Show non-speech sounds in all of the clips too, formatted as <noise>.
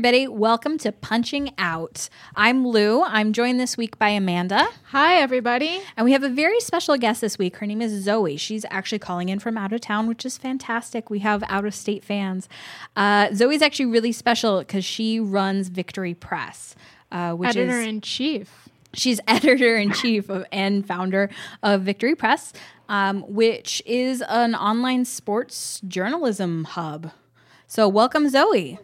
Everybody, welcome to Punching Out. I'm Lou. I'm joined this week by Amanda. Hi, everybody. And we have a very special guest this week. Her name is Zoe. She's actually calling in from out of town, which is fantastic. We have out of state fans. Uh, Zoe's actually really special because she runs Victory Press, uh, which Editor is editor in chief. she's <laughs> editor in chief of, and founder of Victory Press, um, which is an online sports journalism hub. So, welcome, Zoe.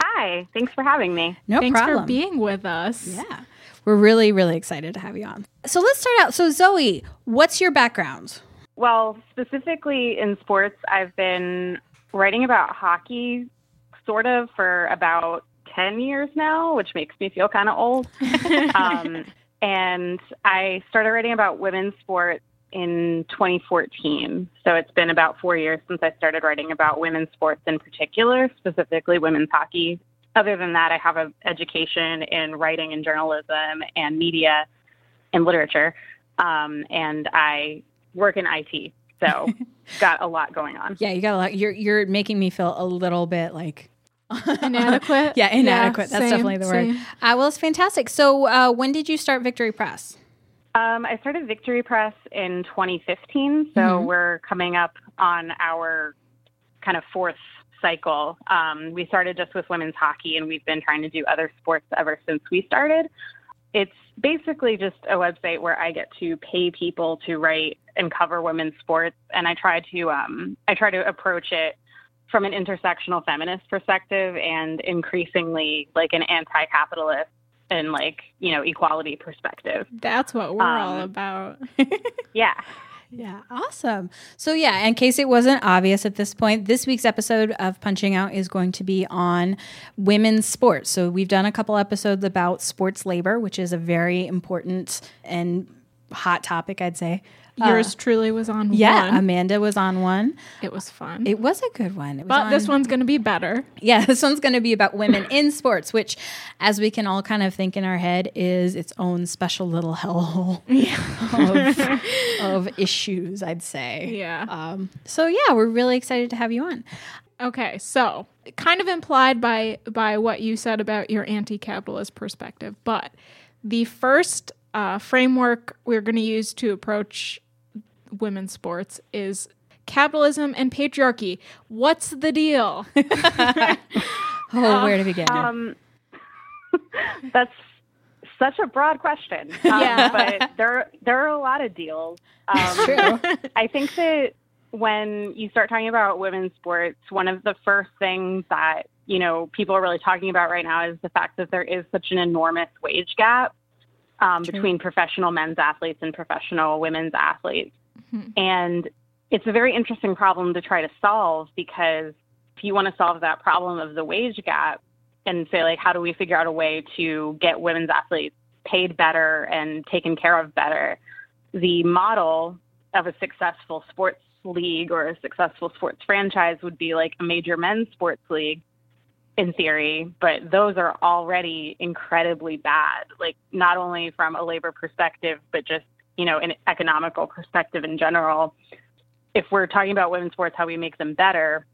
Hi, thanks for having me. No Thanks problem. for being with us. Yeah. We're really, really excited to have you on. So let's start out. So, Zoe, what's your background? Well, specifically in sports, I've been writing about hockey sort of for about 10 years now, which makes me feel kind of old. <laughs> um, and I started writing about women's sports in 2014. So it's been about four years since I started writing about women's sports in particular, specifically women's hockey. Other than that, I have an education in writing and journalism and media and literature. Um, and I work in IT. So <laughs> got a lot going on. Yeah, you got a lot. You're, you're making me feel a little bit like. <laughs> Inadequate? yeah, inadequate. That's same, definitely the word. Uh, well, it's fantastic. So, uh, when did you start Victory Press? Um, I started Victory Press in 2015, so Mhm. we're coming up on our kind of fourth cycle. Um, we started just with women's hockey, and we've been trying to do other sports ever since we started. It's basically just a website where I get to pay people to write and cover women's sports, and I try to um, I try to approach it from an intersectional feminist perspective and increasingly like an anti-capitalist and like you know equality perspective. That's what we're all Um, about. <laughs> Yeah. Yeah, awesome. So, yeah, in case it wasn't obvious at this point, this week's episode of Punching Out is going to be on women's sports. So, we've done a couple episodes about sports labor, which is a very important and hot topic, I'd say. Yours truly was on one. Yeah, one. Amanda was on one. it was fun. It was a good one. It was but this one's going to be better. Yeah, <laughs> this one's going to be about women in sports, which, as we can all kind of think in our head, is its own special little hellhole <laughs> of, of issues, I'd say. Yeah. Um, so yeah, we're really excited to have you on. Okay, so kind of implied by by what you said about your anti-capitalist perspective, but the first uh, framework we're going to use to approach women's sports is capitalism and patriarchy. What's the deal? <laughs> <laughs> Oh, where to begin? Um, <laughs> that's such a broad question. Um, Yeah. But there, there are a lot of deals. Um, True. I think that when you start talking about women's sports, one of the first things that you know people are really talking about right now is the fact that there is such an enormous wage gap um, between professional men's athletes and professional women's athletes, Mhm. and it's a very interesting problem to try to solve because if you want to solve that problem of the wage gap and say like how do we figure out a way to get women's athletes paid better and taken care of better? The model of a successful sports league or a successful sports franchise would be like a major men's sports league in theory, but those are already incredibly bad, like not only from a labor perspective, but just, you know, an economical perspective in general. If we're talking about women's sports, how we make them better,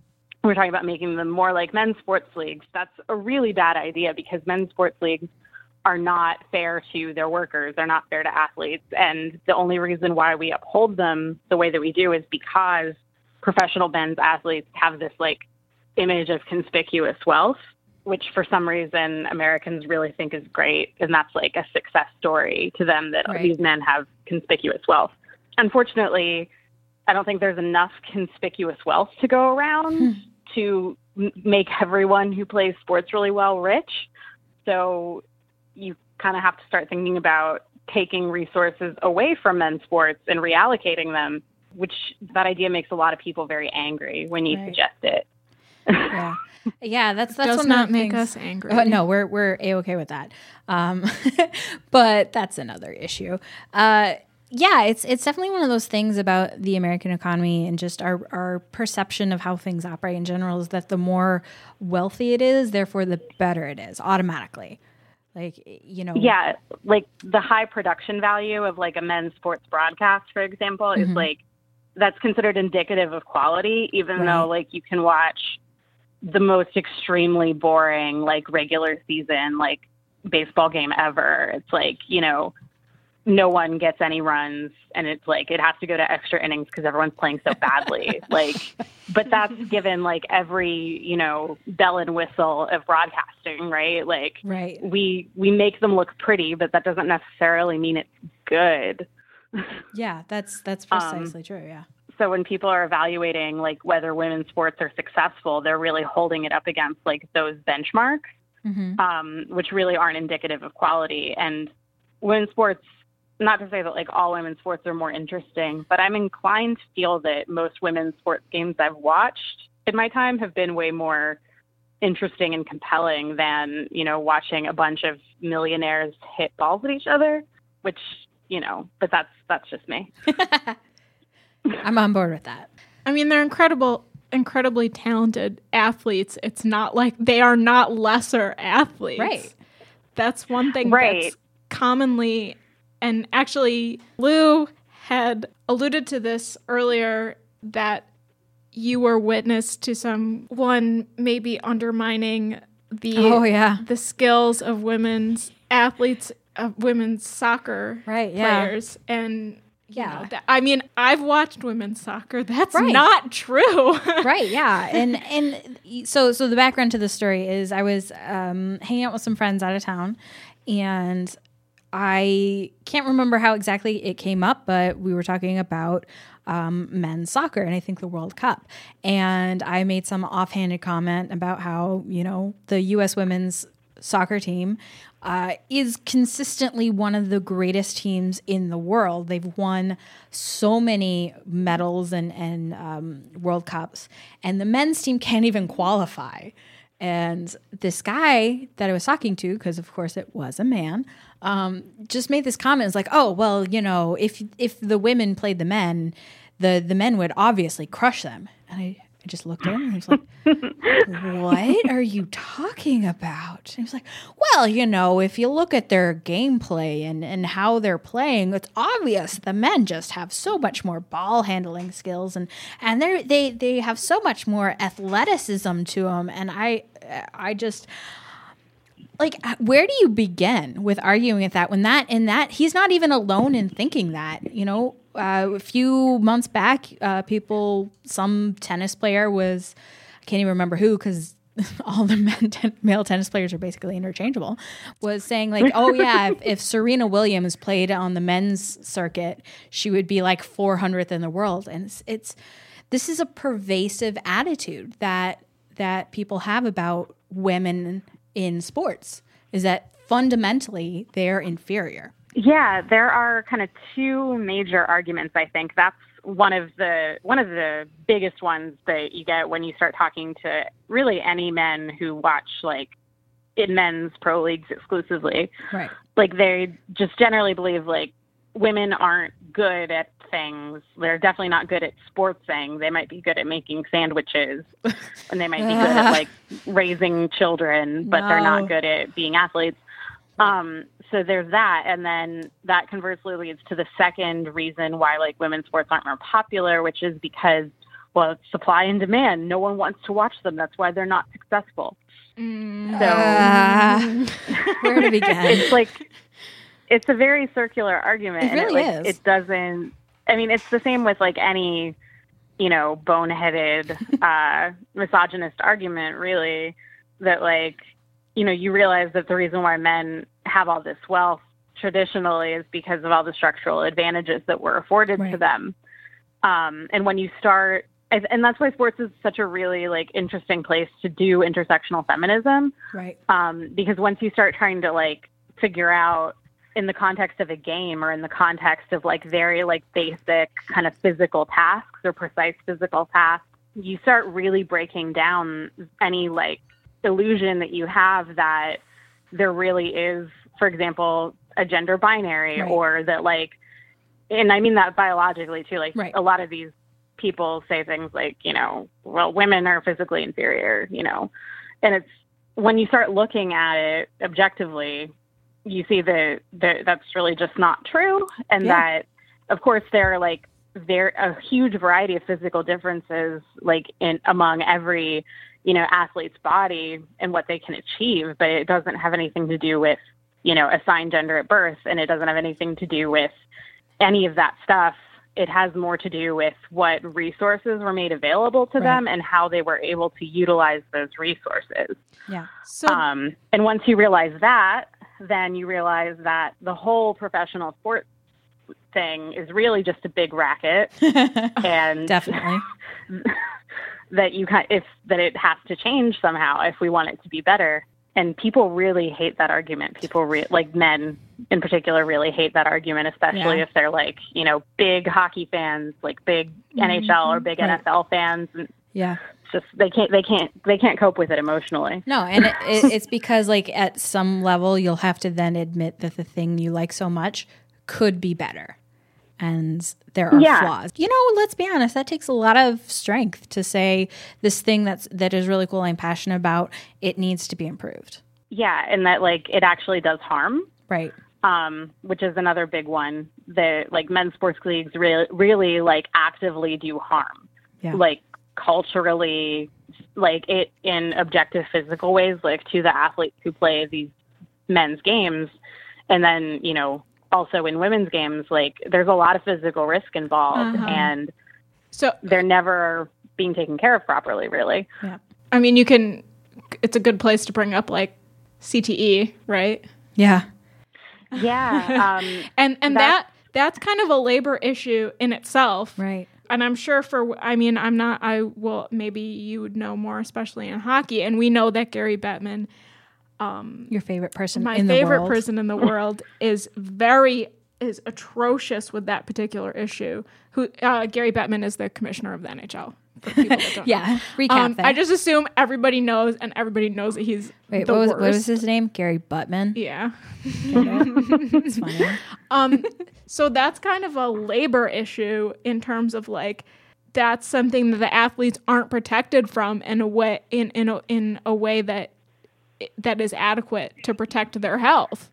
we're talking about making them more like men's sports leagues. That's a really bad idea because men's sports leagues are not fair to their workers. They're not fair to athletes. And the only reason why we uphold them the way that we do is because professional men's athletes have this like image of conspicuous wealth, which for some reason Americans really think is great. And that's like a success story to them that Right. these men have conspicuous wealth. Unfortunately, I don't think there's enough conspicuous wealth to go around hmm. to make everyone who plays sports really well rich. So you kind of have to start thinking about taking resources away from men's sports and reallocating them, which that idea makes a lot of people very angry when you Right. suggest it. Yeah. Yeah, that's that's Does one not make things- us angry. Oh, no, we're we're a okay with that. Um, <laughs> but that's another issue. Uh, yeah, it's it's definitely one of those things about the American economy and just our our perception of how things operate in general is that the more wealthy it is, therefore the better it is automatically. Like you know, Yeah, like the high production value of like a men's sports broadcast, for example, is Mhm. like that's considered indicative of quality, even Right. though like you can watch the most extremely boring like regular season like baseball game ever. It's like you know no one gets any runs and it's like it has to go to extra innings because everyone's playing so badly <laughs> like but that's given like every you know bell and whistle of broadcasting right like right. we we make them look pretty, but that doesn't necessarily mean it's good. Yeah, that's that's <laughs> Um, precisely true. Yeah. So when people are evaluating like whether women's sports are successful, they're really holding it up against like those benchmarks, hmm um, which really aren't indicative of quality. And women's sports, not to say that like all women's sports are more interesting, but I'm inclined to feel that most women's sports games I've watched in my time have been way more interesting and compelling than you know watching a bunch of millionaires hit balls at each other which you know but that's that's just me <laughs> I'm on board with that. I mean, they're incredible, incredibly talented athletes. It's not like they are not lesser athletes. Right. That's one thing Right. that's commonly, and actually, Lou had alluded to this earlier that you were witness to someone maybe undermining the Oh yeah. the skills of women's athletes of women's soccer Right, yeah. players and you Yeah. know, I mean, I've watched women's soccer. That's Right. not true. <laughs> right yeah and and so so the background to the story is i was um hanging out with some friends out of town and i can't remember how exactly it came up but we were talking about um, men's soccer and i think the world cup and i made some offhanded comment about how you know the us women's soccer team uh, is consistently one of the greatest teams in the world. They've won so many medals and and um, World Cups, and the men's team can't even qualify. And this guy that I was talking to, because of course it was a man, um, just made this comment. It's like, oh well, you know, if if the women played the men, the the men would obviously crush them. And I, I just looked at him and I was like, what are you talking about? And he was like, well, you know, if you look at their gameplay and, and how they're playing, it's obvious the men just have so much more ball handling skills and and they they they have so much more athleticism to them. And I I just like where do you begin with arguing with that when that and that he's not even alone in thinking that you know uh, a few months back uh, people some tennis player was i can't even remember who because <laughs> all the men ten- male tennis players are basically interchangeable was saying like oh yeah if, if serena williams played on the men's circuit she would be like 400th in the world and it's, it's this is a pervasive attitude that that people have about women in sports is that fundamentally they're inferior. Yeah, there are kind of two major arguments. I think that's one of the one of the biggest ones that you get when you start talking to really any men who watch like in men's pro leagues exclusively. Right. Like they just generally believe like women aren't good at things. They're definitely not good at sports things. They might be good at making sandwiches <laughs> and they might be good at like raising children, but they're not good at being athletes. Um, so there's that, and then that conversely leads to the second reason why like women's sports aren't more popular, which is because well, it's supply and demand. No one wants to watch them. That's why they're not successful. Mm. So Uh, where to begin? <laughs> it's like it's a very circular argument. It and really like, is. It doesn't. I mean, it's the same with like any, you know, boneheaded, <laughs> uh, misogynist argument. Really, that like, you know, you realize that the reason why men have all this wealth traditionally is because of all the structural advantages that were afforded to them. Um, and when you start, and and that's why sports is such a really like interesting place to do intersectional feminism right. um, because once you start trying to like figure out in the context of a game or in the context of like very like basic kind of physical tasks or precise physical tasks you start really breaking down any like illusion that you have that there really is, for example, a gender binary Right. or that like, and I mean that biologically too. Like Right. a lot of these people say things like, you know, well, women are physically inferior, you know, and it's when you start looking at it objectively, you see that, that that's really just not true, and Yeah. that of course there are like there a huge variety of physical differences like in among every you know athlete's body and what they can achieve but it doesn't have anything to do with you know assigned gender at birth and it doesn't have anything to do with any of that stuff it has more to do with what resources were made available to Right. them and how they were able to utilize those resources Yeah. So um, and once you realize that, then you realize that the whole professional sports thing is really just a big racket, <laughs> and Definitely. <laughs> that you kind if that it has to change somehow if we want it to be better. And people really hate that argument. People re- like men in particular really hate that argument, especially Yeah. if they're like you know big hockey fans, like big NHL or big Mm-hmm. Right. NFL fans. And Yeah. just they can't they can't they can't cope with it emotionally. No, and it, it, it's because like at some level you'll have to then admit that the thing you like so much could be better, and there are Yeah. flaws. You know, let's be honest. That takes a lot of strength to say this thing that's that is really cool. I'm passionate about. It needs to be improved. Yeah, and that like it actually does harm. Right. um, which is another big one that like men's sports leagues really, really like actively do harm, Yeah. like culturally, like it in objective physical ways, like to the athletes who play these men's games, and then you know also in women's games, like there's a lot of physical risk involved, Uh-huh. and so they're never being taken care of properly, really. I mean, you can. It's a good place to bring up like CTE, right? Yeah. Yeah, <laughs> um, And and That's- that that's kind of a labor issue in itself. Right. And I'm sure for I mean, I'm not I will maybe you would know more especially in hockey and we know that Gary Bettman, Your favorite person my in the favorite world. person in the <laughs> world is very is atrocious with that particular issue. Who uh, Gary Bettman is the commissioner of the NHL. For people that don't <laughs> know. Yeah. Recap Um, that. I just assume everybody knows, and everybody knows that he's Wait. What was, what was his name? Gary Buttman. Yeah. <laughs> It's funny. Um, so that's kind of a labor issue in terms of like that's something that the athletes aren't protected from in a way in in a, in a way that that is adequate to protect their health.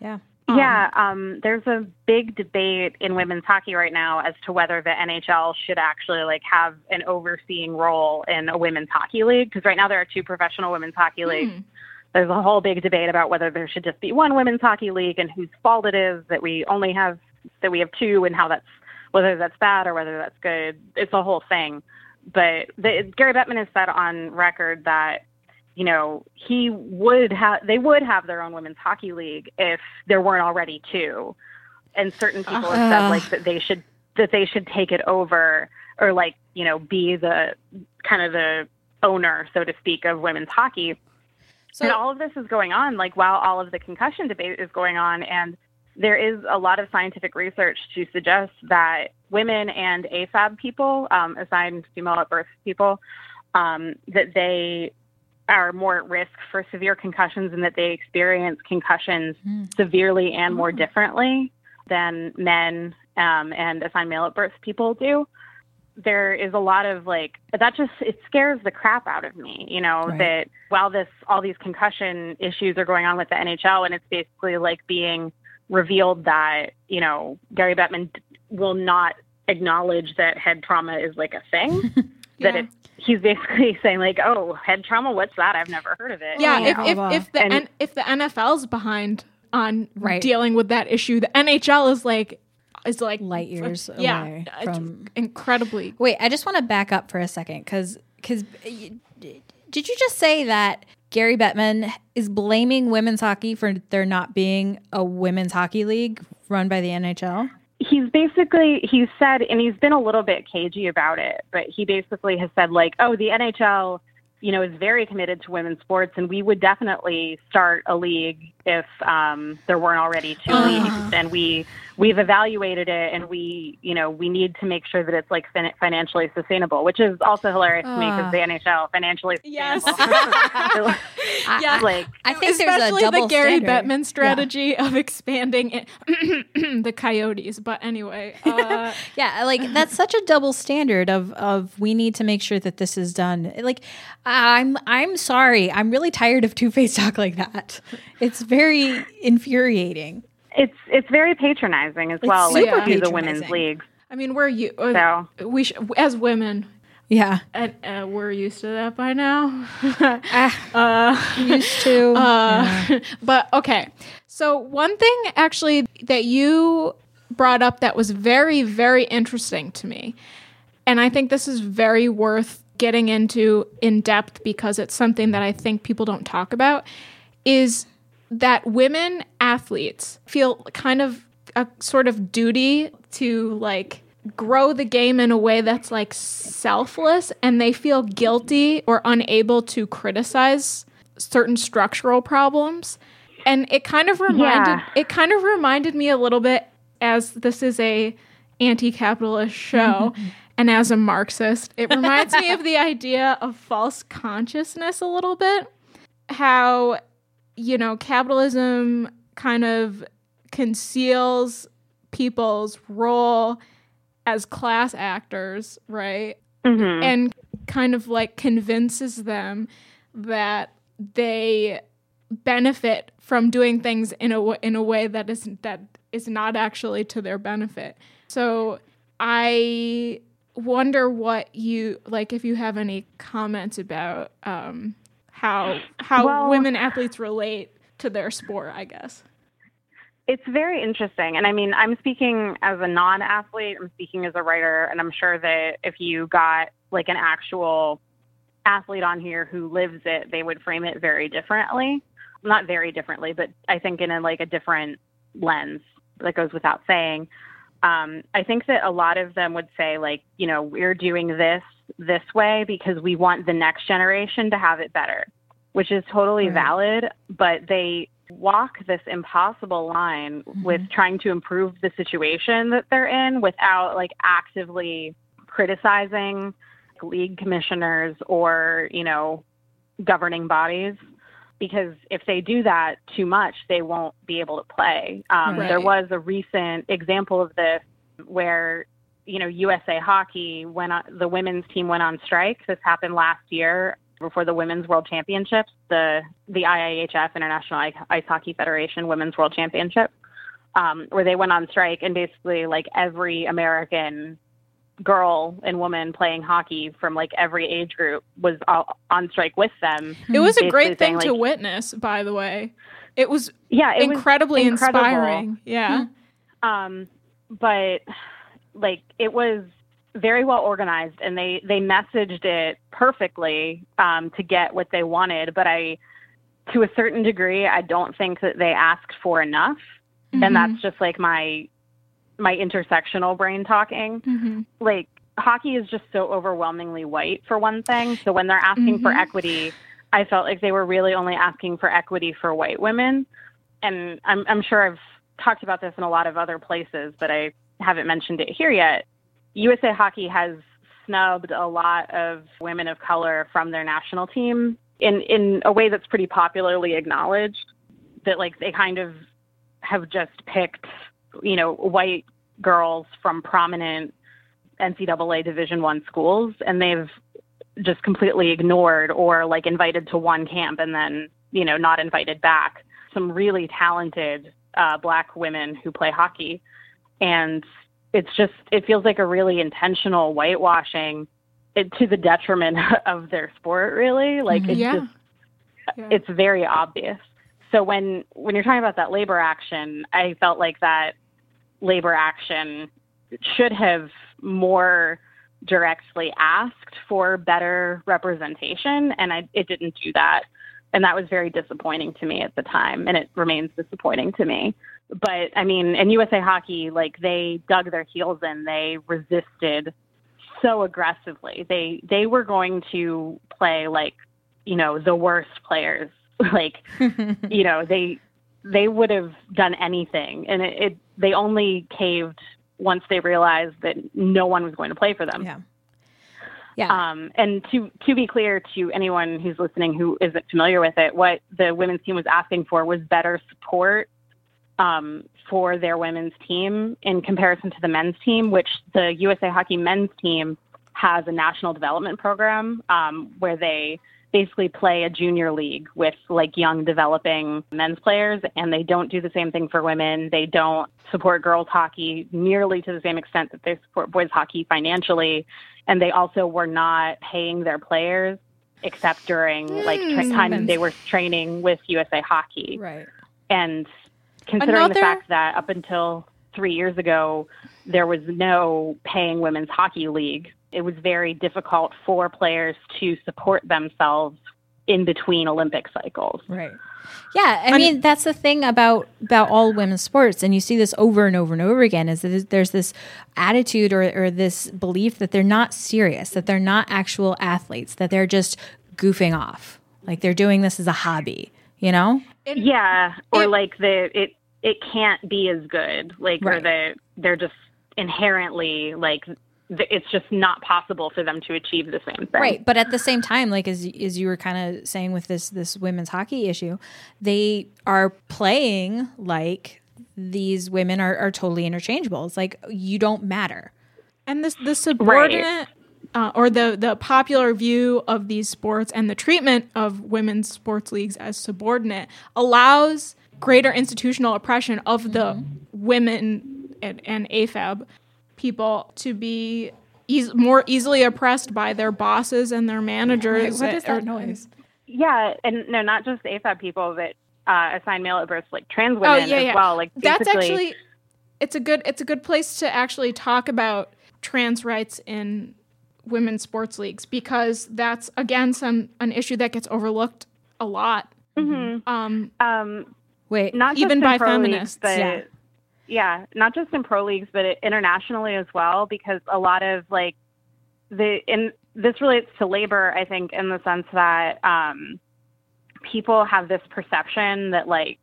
Yeah. yeah, um, there's a big debate in women's hockey right now as to whether the NHL should actually like have an overseeing role in a women's hockey league because right now there are two professional women's hockey leagues. There's a whole big debate about whether there should just be one women's hockey league and whose fault it is that we only have that we have two and how that's whether that's bad or whether that's good. It's a whole thing. But the, Gary Bettman has said on record that you know, he would have, they would have their own women's hockey league if there weren't already two. And certain people have said like that they should, that they should take it over or like, you know, be the kind of the owner, so to speak, of women's hockey. So and all of this is going on, like while all of the concussion debate is going on. And there is a lot of scientific research to suggest that women and AFAB people, um, assigned female at birth people, um, that they are more at risk for severe concussions and that they experience concussions severely and more differently than men um, and assigned male at birth people do. There is a lot of like that just it scares the crap out of me, you know, Right. that while this all these concussion issues are going on with the NHL and it's basically like being revealed that, you know, Gary Bettman will not acknowledge that head trauma is like a thing. <laughs> that Yeah. it he's basically <laughs> saying like, "Oh, head trauma, what's that? I've never heard of it." Yeah, if, if, if the And- N- if the NFL's behind on Right. dealing with that issue, the NHL is like is like Light years yeah, away it's from- incredibly. Wait, I just want to back up for a second because because did you just say that Gary Bettman is blaming women's hockey for there not being a women's hockey league run by the NHL? He's basically he's said and he's been a little bit cagey about it but he basically has said like oh the nhl you know is very committed to women's sports and we would definitely start a league if um, there weren't already 2 Uh. leagues, and we we've evaluated it, and we you know we need to make sure that it's like fin- financially sustainable, which is also hilarious to me Uh. because the NHL financially Yes. sustainable. I, <laughs> Yeah. <laughs> like I think there's a Especially double the Gary standard. Bettman strategy of expanding it, <clears throat> the Coyotes. But anyway, uh, <laughs> Yeah, like that's such a double standard of of we need to make sure that this is done. Like I'm I'm sorry. I'm really tired of two-faced talk like that. It's very infuriating. It's it's very patronizing as well, like super to the women's leagues. I mean, we're you. Uh, So we sh- as women, Yeah. and uh, we're used to that by now. <laughs> Ah, <laughs> used to. <laughs> Uh, but okay. So one thing actually that you brought up that was very, very interesting to me, and I think this is very worth getting into in depth because it's something that I think people don't talk about, is that women athletes feel kind of a sort of duty to like grow the game in a way that's like selfless and they feel guilty or unable to criticize certain structural problems and it kind of reminded Yeah. it kind of reminded me a little bit as this is a anti-capitalist show <laughs> and as a marxist it reminds me of the <laughs> idea of false consciousness a little bit how you know capitalism kind of conceals people's role as class actors right mhm. and kind of like convinces them that they benefit from doing things in a w- in a way that is that is not actually to their benefit. So I wonder what you like if you have any comments about um, how how Well- women athletes relate to their sport. I guess. It's very interesting. And I mean, I'm speaking as a non athlete, I'm speaking as a writer, and I'm sure that if you got like an actual athlete on here who lives it, they would frame it very differently. Not very differently, but I think in a like a different lens that goes without saying. Um, I think that a lot of them would say, like, you know, we're doing this this way because we want the next generation to have it better, which is totally Right. valid, but they walk this impossible line with trying to improve the situation that they're in without like actively criticizing league commissioners or, you know, governing bodies because if they do that too much, they won't be able to play. Um, Right. There was a recent example of this where, you know, USA Hockey went on, the women's team went on strike. This happened last year before the Women's World Championships, the the IIHF International Ice Hockey Federation Women's World Championship, um, where they went on strike and basically like every American girl and woman playing hockey from like every age group was all on strike with them. It was a great thing saying, to witness, by the way. It was Yeah, it was incredibly incredible. inspiring. Yeah. um but like it was very well organized and they they messaged it perfectly um to get what they wanted but i to a certain degree i don't think that they asked for enough Mhm. and that's just like my my intersectional brain talking Mhm. like hockey is just so overwhelmingly white for one thing so when they're asking for Mhm. equity i felt like they were really only asking for equity for white women and i'm i'm sure i've talked about this in a lot of other places but i haven't mentioned it here yet usa hockey has snubbed a lot of women of color from their national team in in a way that's pretty popularly acknowledged that like they kind of have just picked you know white girls from prominent NCAA Division One schools, and they've just completely ignored or like invited to one camp and then you know not invited back. Some really talented uh, black women who play hockey, and it's just it feels like a really intentional whitewashing it, to the detriment <laughs> of their sport. Really, like mm-hmm. it's Yeah. just Yeah. it's very obvious. So when when you're talking about that labor action, I felt like that labor action should have more directly asked for better representation, and I, it didn't do that, and that was very disappointing to me at the time, and it remains disappointing to me. But I mean, in USA Hockey, like they dug their heels in, they resisted so aggressively. They they were going to play like you know the worst players <laughs> like <laughs> you know they they would have done anything, and it, it they only caved once they realized that no one was going to play for them. Yeah. Yeah. Um, and to to be clear to anyone who's listening who isn't familiar with it, what the women's team was asking for was better support um, for their women's team in comparison to the men's team, which the USA Hockey men's team has a national development program um, where they basically play a junior league with like young developing men's players and they don't do the same thing for women they don't support girls hockey nearly to the same extent that they support boys hockey financially and they also were not paying their players except during like tra- Hmm. times they were training with USA hockey right. and considering Another- the fact that up until three years ago there was no paying women's hockey league it was very difficult for players to support themselves in between olympic cycles Right. Yeah, I mean that's the thing about about all women's sports, and you see this over and over and over again. Is that there's this attitude or or this belief that they're not serious, that they're not actual athletes, that they're just goofing off, like they're doing this as a hobby. You know? yeah or it- like the it it can't be as good like or Right. the they're just inherently like it's just not possible for them to achieve the same thing Right, but at the same time, like as as you were kind of saying with this this women's hockey issue, they are playing like these women are, are totally interchangeable. It's like you don't matter. and this the subordinate uh, or the the popular view of these sports and the treatment of women's sports leagues as subordinate allows greater institutional oppression of the women and, and AFAB people to be eas- more easily oppressed by their bosses and their managers. what is or- that noise? yeah and no not just afab people but uh, assigned male at birth like trans women Oh yeah, as yeah. well like that's actually it's a good it's a good place to actually talk about trans rights in women's sports leagues because that's again some an issue that gets overlooked a lot. Mhm. Um, um Wait, not Even just by in pro leagues, feminists, but yeah. yeah, not just in pro leagues, but internationally as well, because a lot of like the in this relates to labor, I think, in the sense that um, people have this perception that like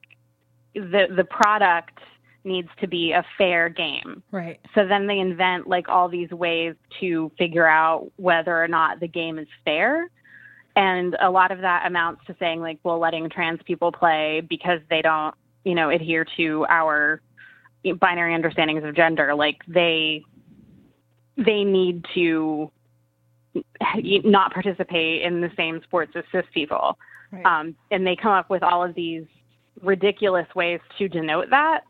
the the product needs to be a fair game. right. So then they invent like all these ways to figure out whether or not the game is fair. And a lot of that amounts to saying like, well, letting trans people play because they don't, you know, adhere to our binary understandings of gender. Like they, they need to not participate in the same sports as cis people. Right. Um, and they come up with all of these ridiculous ways to denote that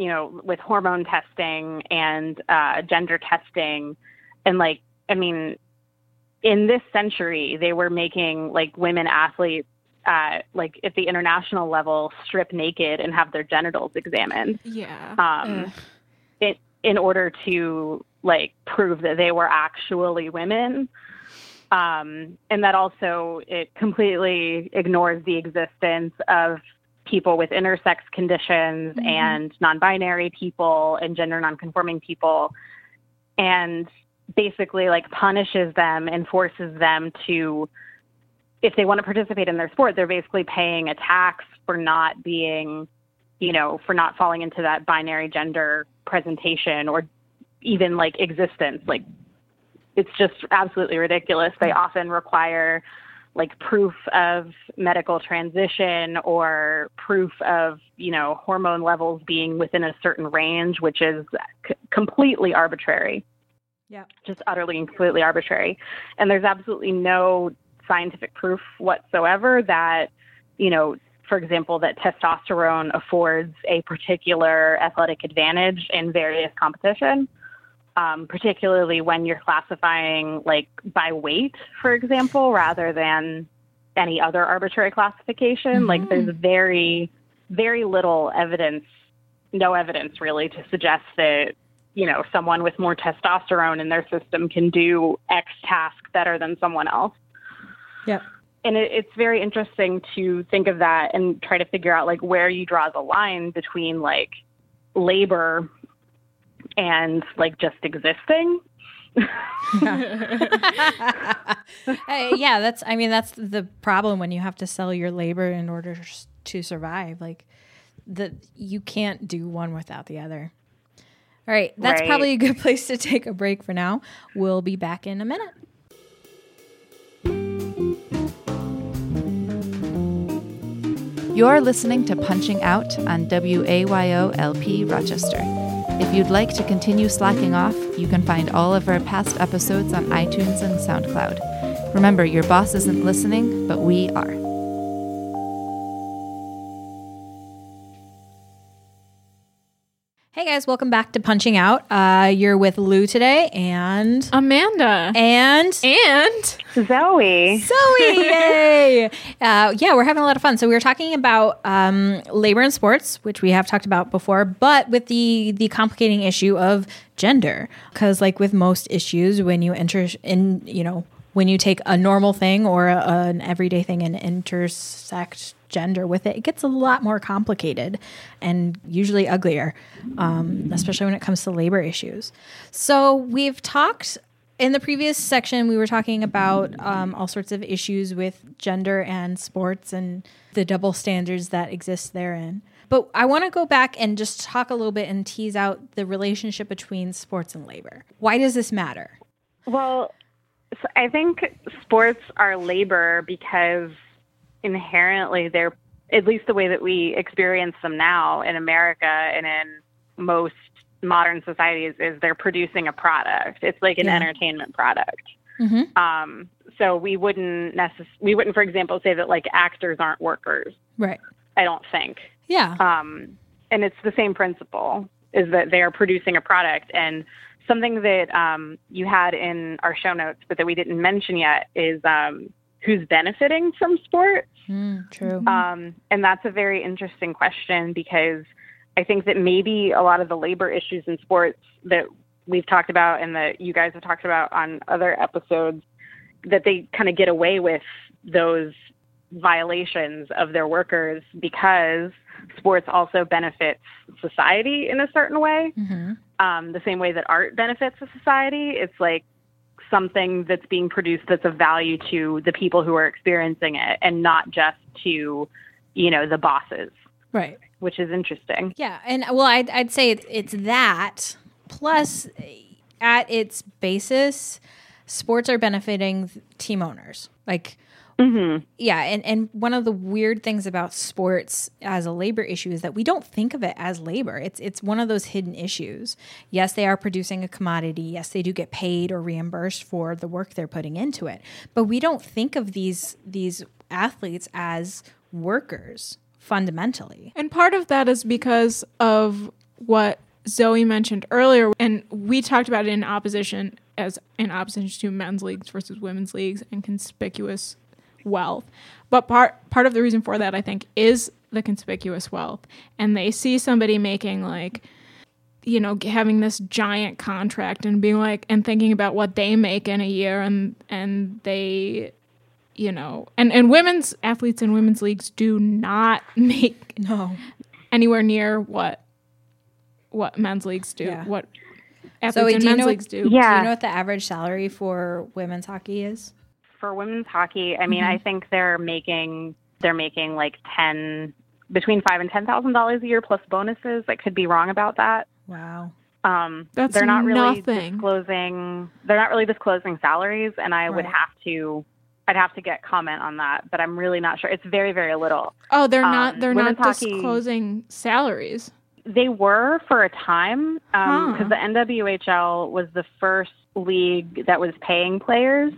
you know, with hormone testing and uh, gender testing. And like, I mean, in this century, they were making like women athletes, uh, like at the international level, strip naked and have their genitals examined yeah. um, in, in order to like prove that they were actually women. Um, and that also it completely ignores the existence of people with intersex conditions and non-binary people and gender non-conforming people and basically like punishes them and forces them to if they want to participate in their sport they're basically paying a tax for not being you know for not falling into that binary gender presentation or even like existence. Like it's just absolutely ridiculous. They often require like proof of medical transition or proof of you know hormone levels being within a certain range which is c- completely arbitrary Yeah. just utterly and completely arbitrary and there's absolutely no scientific proof whatsoever that you know for example that testosterone affords a particular athletic advantage in various competition um, particularly when you're classifying like by weight, for example, rather than any other arbitrary classification. Like there's very, very little evidence, no evidence really to suggest that, you know, someone with more testosterone in their system can do X task better than someone else. Yeah. And it, it's very interesting to think of that and try to figure out like where you draw the line between like labor and like just existing. Hey, <laughs> uh, yeah, that's. I mean, that's the problem when you have to sell your labor in order to survive. Like, that you can't do one without the other. All right, that's Right. probably a good <laughs> place to take a break for now. We'll be back in a minute. You're listening to Punching Out on WAYO LP Rochester. If you'd like to continue slacking off, you can find all of our past episodes on iTunes and SoundCloud. Remember, your boss isn't listening, but we are. Hey guys, welcome back to Punching Out. Uh, you're with Lou today and Amanda. and And Zoe. Zoe. <laughs> Yay! Uh, yeah, we're having a lot of fun. So we were talking about um, labor and sports, which we have talked about before, but with the the complicating issue of gender, because like with most issues, when you enter in, you know, when you take a normal thing or a, an everyday thing and intersect gender with it, it gets a lot more complicated and usually uglier, um, especially when it comes to labor issues. So we've talked in the previous section, we were talking about um, all sorts of issues with gender and sports and the double standards that exist therein. But I want to go back and just talk a little bit and tease out the relationship between sports and labor. Why does this matter? Well, so I think sports are labor because inherently they're, at least the way that we experience them now in America and in most modern societies, is they're producing a product. It's like an Yeah. entertainment product. Mhm. Um, so we wouldn't necess- we wouldn't, for example, say that like actors aren't workers. Right. I don't think. Yeah. um, and it's the same principle is that they are producing a product and something that um, you had in our show notes but that we didn't mention yet is um, who's benefiting from sports. Mm, true. um, and that's a very interesting question because i think that maybe a lot of the labor issues in sports that we've talked about and that you guys have talked about on other episodes that they kind of get away with those violations of their workers because sports also benefits society in a certain way. Hmm um, the same way that art benefits a society. It's like something that's being produced that's of value to the people who are experiencing it and not just to, you know, the bosses, Right. which is interesting. Yeah, and well, I'd, I'd say it's that plus, at its basis, sports are benefiting team owners. Like, Mm-hmm. yeah, and and one of the weird things about sports as a labor issue is that we don't think of it as labor. It's it's one of those hidden issues. Yes, they are producing a commodity. Yes, they do get paid or reimbursed for the work they're putting into it. But we don't think of these these athletes as workers fundamentally. And part of that is because of what Zoe mentioned earlier, and we talked about it in opposition as in opposition to men's leagues versus women's leagues and conspicuous wealth. But part part of the reason for that, I think, is the conspicuous wealth. And they see somebody making like you know having this giant contract and being like and thinking about what they make in a year and and they you know and and women's athletes in women's leagues do not <laughs> make No. anywhere near what what men's leagues do. Yeah. What Zoe, athletes in do you men's know- leagues do. Do you know what the average salary for women's hockey is? For women's hockey, I mean, I think they're making they're making like ten between five and ten thousand dollars a year plus bonuses. I could be wrong about that. Wow. Um, That's they're not really nothing. disclosing. They're not really disclosing salaries, and I would have to. I'd have to get comment on that, but I'm really not sure. It's very, very little. Oh, they're not. Um, They're not women's hockey- disclosing salaries. They were for a time because Huh. the NWHL was the first league that was paying players,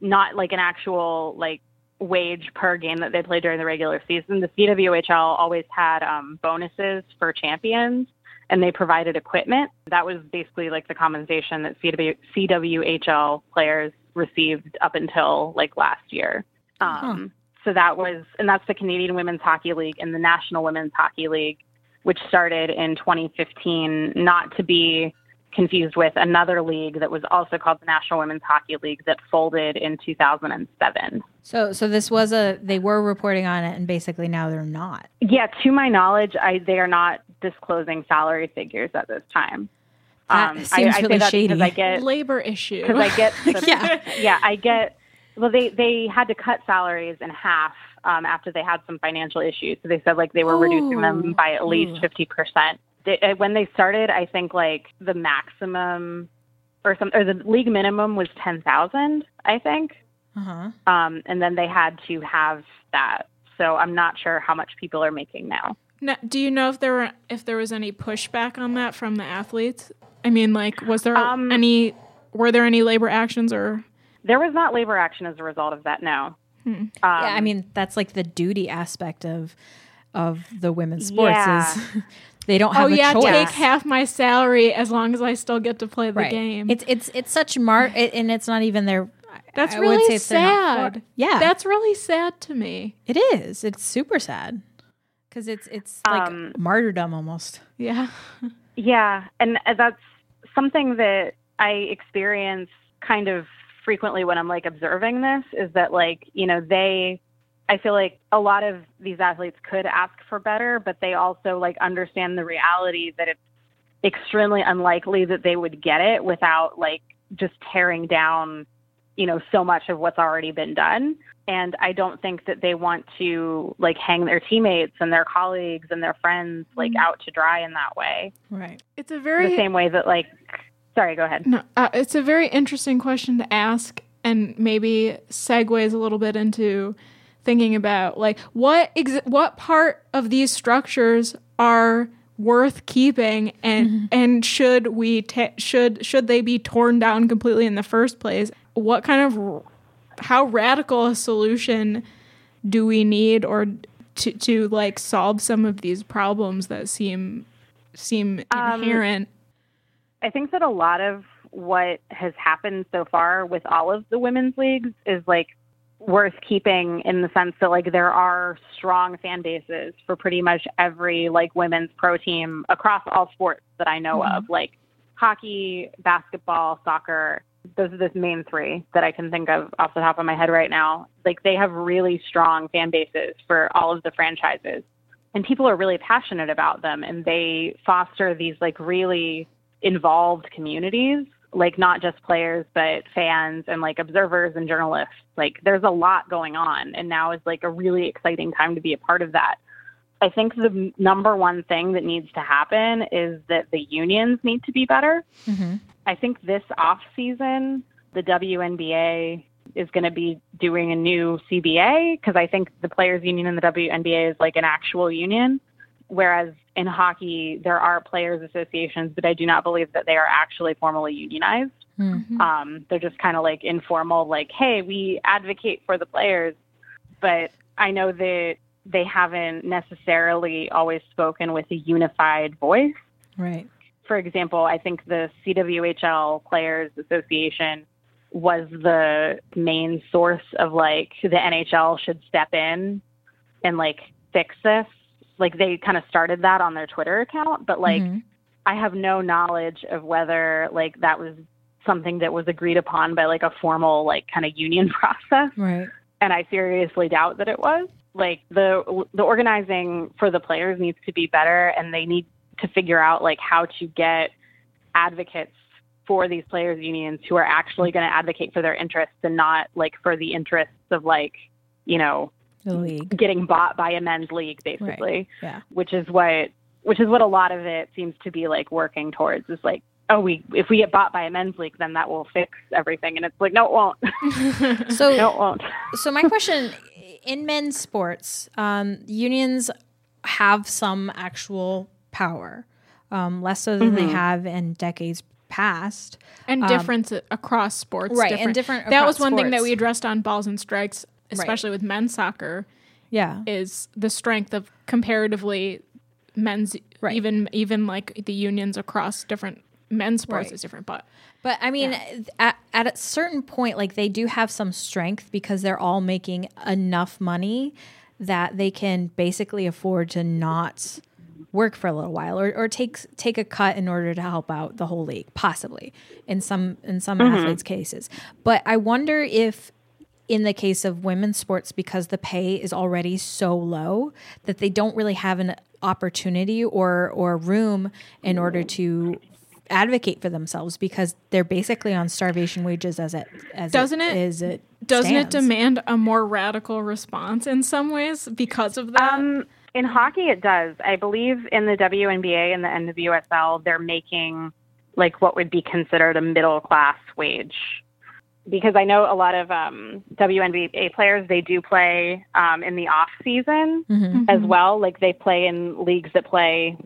not like an actual like wage per game that they played during the regular season. The CWHL always had um, bonuses for champions, and they provided equipment. That was basically like the compensation that CW, CWHL players received up until like last year. Um, So that was, and that's the Canadian Women's Hockey League and the National Women's Hockey League, which started in 2015, not to be confused with another league that was also called the National Women's Hockey League that folded in 2007. So so this was a they were reporting on it and basically now they're not. Yeah, to my knowledge, I they are not disclosing salary figures at this time. That um, seems I, I really shady. I get labor issue. Cuz I get <laughs> the, yeah. yeah, I get well they they had to cut salaries in half um, after they had some financial issues. So they said like they were Ooh. reducing them by at least 50% they, uh, when they started, I think like the maximum or some or the league minimum was ten thousand, I think. Uh-huh. Um, and then they had to have that. So I'm not sure how much people are making now. now. Do you know if there were if there was any pushback on that from the athletes? I mean, like, was there um, any were there any labor actions or? There was not labor action as a result of that. No. Hmm. Um, yeah, I um, mean that's like the duty aspect of of the women's sports yeah. is <laughs> they don't have oh a yeah, choice. take half my salary as long as I still get to play the right. game. It's it's it's such mar it, and it's not even their. That's I would really say it's they're not sad. yeah, That's really sad to me. it is. It's super sad because it's it's like Um, martyrdom almost. Yeah. <laughs> Yeah, and uh, that's something that I experience kind of frequently when I'm like observing this is that like, you know, they I feel like a lot of these athletes could ask for better, but they also like understand the reality that it's extremely unlikely that they would get it without like just tearing down, you know, so much of what's already been done. And I don't think that they want to like hang their teammates and their colleagues and their friends like out to dry in that way Right. It's a very the same way that like sorry go ahead No, uh, it's a very interesting question to ask, and maybe segues a little bit into thinking about like what ex- what part of these structures are worth keeping, and and should we ta- should should they be torn down completely in the first place? What kind of how radical a solution do we need, or to to like solve some of these problems that seem seem Um, inherent? i think that a lot of what has happened so far with all of the women's leagues is like worth keeping in the sense that like there are strong fan bases for pretty much every like women's pro team across all sports that i know of mm-hmm. like hockey basketball soccer those are the main three that I can think of off the top of my head right now. Like they have really strong fan bases for all of the franchises. And people are really passionate about them and they foster these like really involved communities, like not just players but fans and like observers and journalists. Like there's a lot going on and now is like a really exciting time to be a part of that. I think the number one thing that needs to happen is that the unions need to be better. Mm-hmm. I think this off season, the WNBA is going to be doing a new CBA because I think the players union in the WNBA is like an actual union, whereas in hockey there are players associations, but I do not believe that they are actually formally unionized. Um, they're just kind of like informal, like, hey, we advocate for the players, but I know that they haven't necessarily always spoken with a unified voice Right. for example, I think the CWHL Players Association was the main source of like the NHL should step in and like fix this. Like they kind of started that on their Twitter account, but like mm-hmm. I have no knowledge of whether like that was something that was agreed upon by like a formal like kind of union <laughs> process Right. and I seriously doubt that it was. Like the the organizing for the players needs to be better, and they need to figure out like how to get advocates for these players unions who are actually going to advocate for their interests and not like for the interests of like you know The league. getting bought by a men's league basically Yeah. which is what which is what a lot of it seems to be like working towards is like oh we if we get bought by a men's league then that will fix everything and it's like no it won't <laughs> <laughs> So no it won't so my question in men's sports, um, unions have some actual power, um, less so than they have in decades past. and difference across sports. Um, right, and different. different That was across one thing that we addressed on balls and strikes, especially with men's soccer, Yeah. is the strength of comparatively men's Right. even even like the unions across different men's sports Right. is different, but But I mean, at, at a certain point, like they do have some strength because they're all making enough money that they can basically afford to not work for a little while or, or take take a cut in order to help out the whole league, possibly in some in some mm-hmm. athletes' cases. But I wonder if in the case of women's sports because the pay is already so low that they don't really have an opportunity or or room in order to advocate for themselves because they're basically on starvation wages as it as Doesn't it it- is it Doesn't it demand a more radical response in some ways because of that? Um, in hockey, it does. I believe in the WNBA and the NWSL, they're making like what would be considered a middle class wage. Because I know a lot of um, WNBA players, they do play um, in the off season Mhm. as well. Like they play in leagues that play,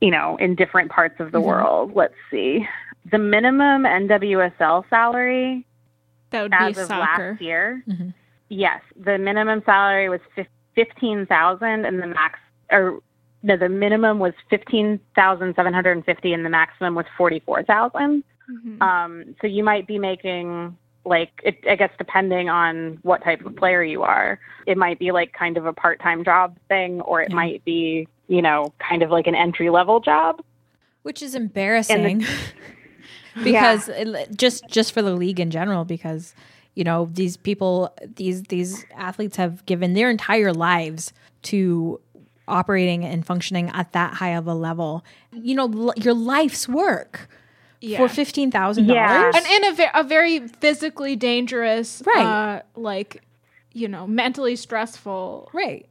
you know, in different parts of the world. Let's see. The minimum NWSL salary that would as be of soccer. last year. Mhm. Yes, the minimum salary was fif- fifteen thousand, and the max, or no, the minimum was fifteen thousand seven hundred and fifty, and the maximum was forty four thousand. Mhm. Um, so you might be making like it, I guess depending on what type of player you are, it might be like kind of a part time job thing, or it Yeah. might be you know kind of like an entry level job. which is embarrassing <laughs> <laughs> because it- just just for the league in general because you know these people these these athletes have given their entire lives to operating and functioning at that high of a level you know l- your life's work Yeah. for $15,000 and in a, ve- a very physically dangerous, Right. uh, like, you know, mentally stressful. right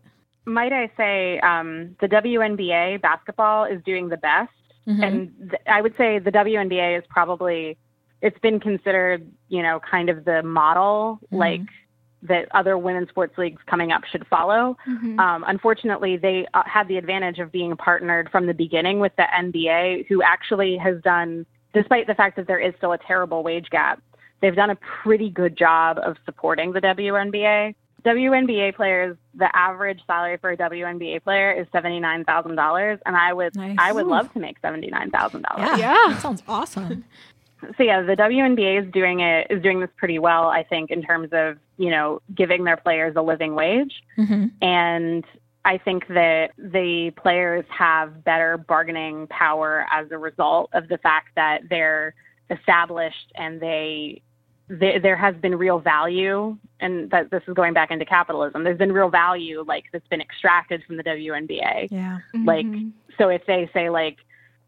might I say, um, the WNBA basketball is doing the best, Mhm. and th- I would say the WNBA is probably it's been considered, you know, kind of the model, like that other women's sports leagues coming up should follow. Mhm. Um, unfortunately, they uh, had the advantage of being partnered from the beginning with the NBA, who actually has done, despite the fact that there is still a terrible wage gap, they've done a pretty good job of supporting the WNBA. WNBA players, the average salary for a WNBA player is seventy nine thousand dollars, and I would Nice. I would love to make seventy nine thousand dollars. yeah, Yeah. that sounds awesome So yeah, the WNBA is doing it is doing this pretty well, I think, in terms of you know giving their players a living wage. hmm and I think that the players have better bargaining power as a result of the fact that they're established and they, they there has been real value and that this is going back into capitalism. There's been real value like that's been extracted from the WNBA yeah. Like Mhm. so if they say like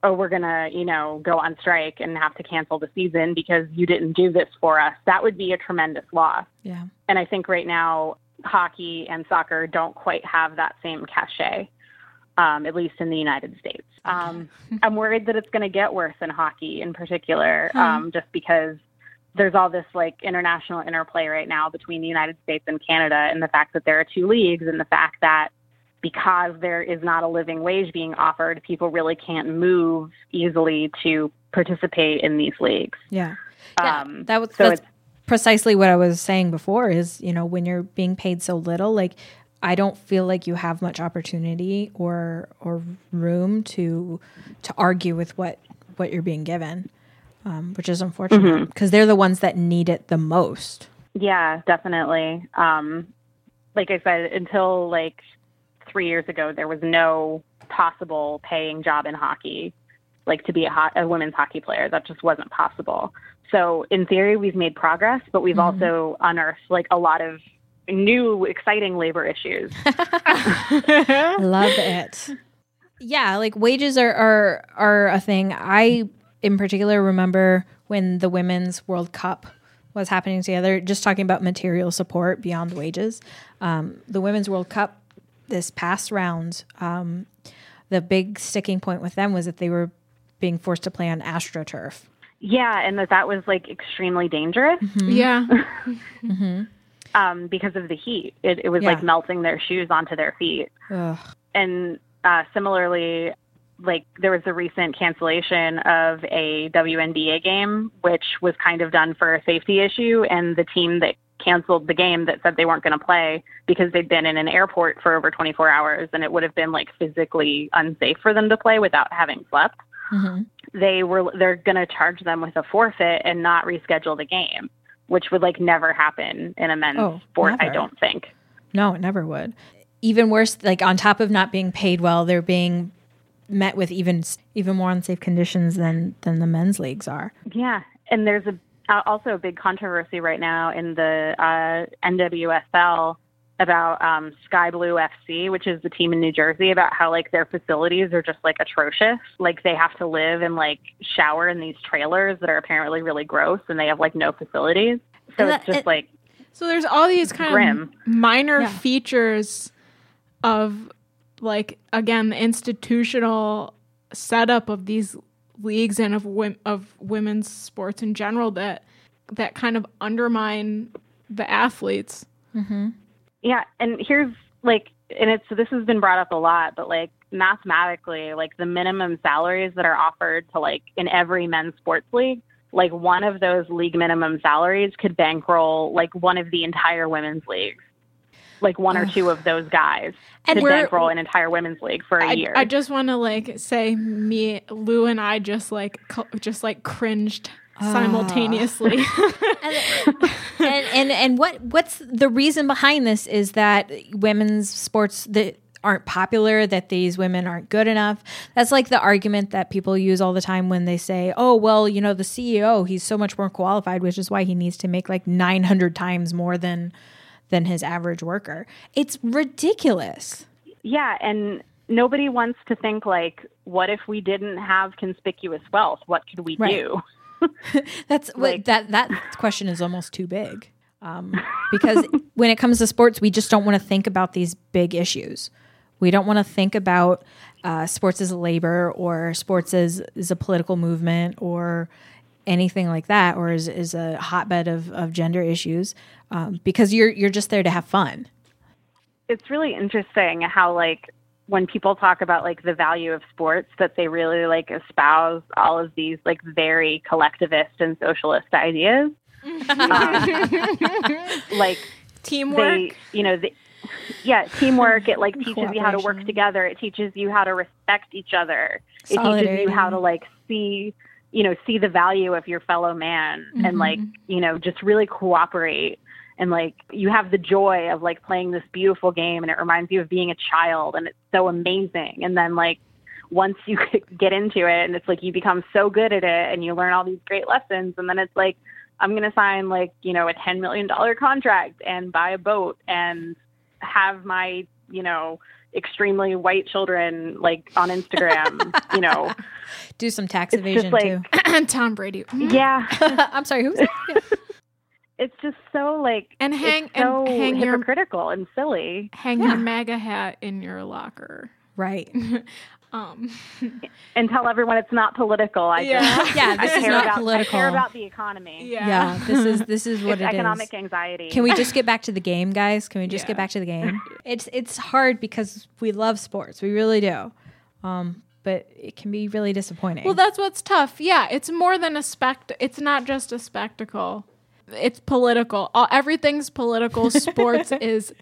oh we're going to you know go on strike and have to cancel the season because you didn't do this for us that would be a tremendous loss. Yeah. And I think right now hockey and soccer don't quite have that same cachet, um, at least in the United States. Um, <laughs> I'm worried that it's going to get worse in hockey in particular, Hmm. um, just because there's all this like international interplay right now between the United States and Canada, and the fact that there are two leagues, and the fact that because there is not a living wage being offered, people really can't move easily to participate in these leagues. yeah yeah Um, that was so that's precisely what I was saying before is, you know, when you're being paid so little, like I don't feel like you have much opportunity or or room to to argue with what what you're being given. Um, which is unfortunate because they're the ones that need it the most. Yeah, definitely. Um, like I said, until like three years ago, there was no possible paying job in hockey, like to be a, ho- a women's hockey player. That just wasn't possible. So in theory, we've made progress, but we've also unearthed like a lot of new, exciting labor issues. <laughs> <laughs> Love it. Yeah, like wages are, are are a thing. I in particular remember when the women's World Cup was happening together, just talking about material support beyond wages. Um, the women's World Cup this past round, um, the big sticking point with them was that they were being forced to play on astroturf. yeah, and that that was like extremely dangerous Yeah. <laughs> um, because of the heat. It, it was Yeah. like melting their shoes onto their feet. Ugh. and uh, similarly, like there was a recent cancellation of a WNBA game, which was kind of done for a safety issue, and the team that canceled the game that said they weren't going to play because they'd been in an airport for over 24 hours and it would have been like physically unsafe for them to play without having slept. Mhm. They were they're going to charge them with a forfeit and not reschedule the game, which would like never happen in a men's Oh, sport, I don't think. No, it never would. Even worse, like on top of not being paid well, they're being met with even even more unsafe conditions than than the men's leagues are. Yeah, and there's a also a big controversy right now in the uh, NWSL about um, Sky Blue FC, which is the team in New Jersey, about how like their facilities are just like atrocious. Like they have to live and like shower in these trailers that are apparently really gross, and they have like no facilities. So And it's just it- like So there's all these kind Grim. of minor Yeah. features of like again the institutional setup of these leagues and of wom- of women's sports in general that that kind of undermine the athletes. Yeah, and here's like, and it's this has been brought up a lot, but like mathematically, like the minimum salaries that are offered to like in every men's sports league, like one of those league minimum salaries could bankroll like one of the entire women's leagues. Like one or two of those guys And could we're- bankroll an entire women's league for a I, year. I just want to like say me Lou and I just like just like cringed simultaneously. Ah. and, and and what what's the reason behind this is that women's sports that aren't popular that these women aren't good enough that's like the argument that people use all the time when they say oh well you know the ceo he's so much more qualified which is why he needs to make like 900 times more than than his average worker it's ridiculous yeah, and nobody wants to think like, what if we didn't have conspicuous wealth? What could we Right. do? <laughs> That's what Like- that that question is almost too big. Um, because <laughs> when it comes to sports, we just don't want to think about these big issues. We don't want to think about uh, sports as a labor or sports as, as a political movement or anything like that, or is, is a hotbed of, of gender issues, um, because you're you're just there to have fun. it's really interesting how like when people talk about like the value of sports that they really like espouse all of these like very collectivist and socialist ideas. <laughs> Um, like Teamwork. they you know the, yeah teamwork. It like teaches you how to work together. It teaches you how to respect each other. It teaches you how to like see you know see the value of your fellow man and like mm-hmm. you know just really cooperate and like you have the joy of like playing this beautiful game and it reminds you of being a child and it's so amazing and then like once you <laughs> get into it and it's like you become so good at it and you learn all these great lessons and then it's like i'm going to sign like you know a 10 million dollar contract and buy a boat and have my you know extremely white children like on instagram you know <laughs> Do some tax It's evasion just like- too. <clears throat> and Tom Brady. yeah <laughs> I'm sorry, who's yeah. It's just so like And hang- it's so and hang your- hypocritical and silly Hang your MAGA hat in your locker. right? <laughs> Um, <laughs> and tell everyone it's not political i Yeah. just Yeah, I is not about, political. I care about the economy yeah. Yeah, this is <laughs> this is what it's it is. economic anxiety Can we just get back to the game, guys? Can we just Yeah. get back to the game? It's it's hard because we love sports, we really do, um, but it can be really disappointing. Well, that's what's tough. Yeah, it's more than a spect. It's not just a spectacle. It's political. All, everything's political. <laughs> Sports is,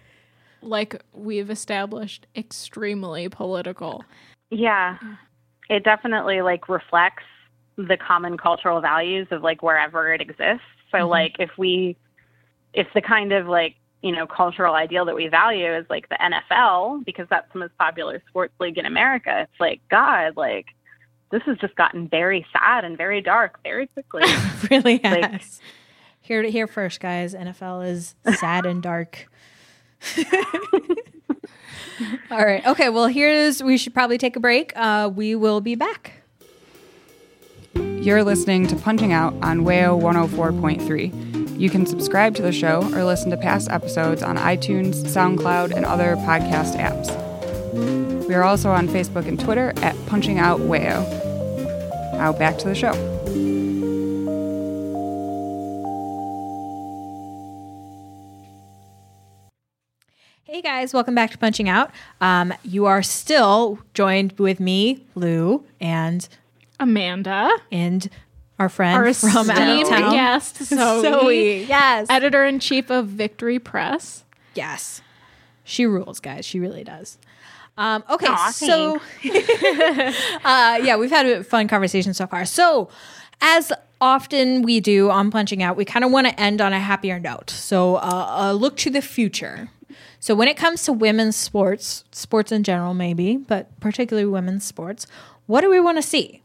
like we've established, extremely political. Yeah. It definitely like reflects the common cultural values of like wherever it exists. So mm-hmm. like if we if the kind of like, you know, cultural ideal that we value is like the NFL because that's the most popular sports league in America, it's like god, like this has just gotten very sad and very dark very quickly. <laughs> Really like- has. Here to here first, guys. NFL is <laughs> sad and dark. <laughs> All right. Okay. Well, here's we should probably take a break. Uh, we will be back. You're listening to Punching Out on WAYO 104.3. You can subscribe to the show or listen to past episodes on iTunes, SoundCloud, and other podcast apps. We are also on Facebook and Twitter at Punching Out WAYO. Now back to the show. Hey guys, welcome back to Punching Out. Um, you are still joined with me, Lou, and Amanda, and our friend our from out of esteemed town, guest, <laughs> Zoe, Zoe. Yes, editor in chief of Victory Press. yes, she rules, guys. She really does. Um, okay, Aw, so <laughs> uh, yeah, we've had a fun conversation so far. So, as often we do on Punching Out, we kind of want to end on a happier note. So, uh, a look to the future. So, when it comes to women's sports, sports in general, maybe, but particularly women's sports, what do we want to see?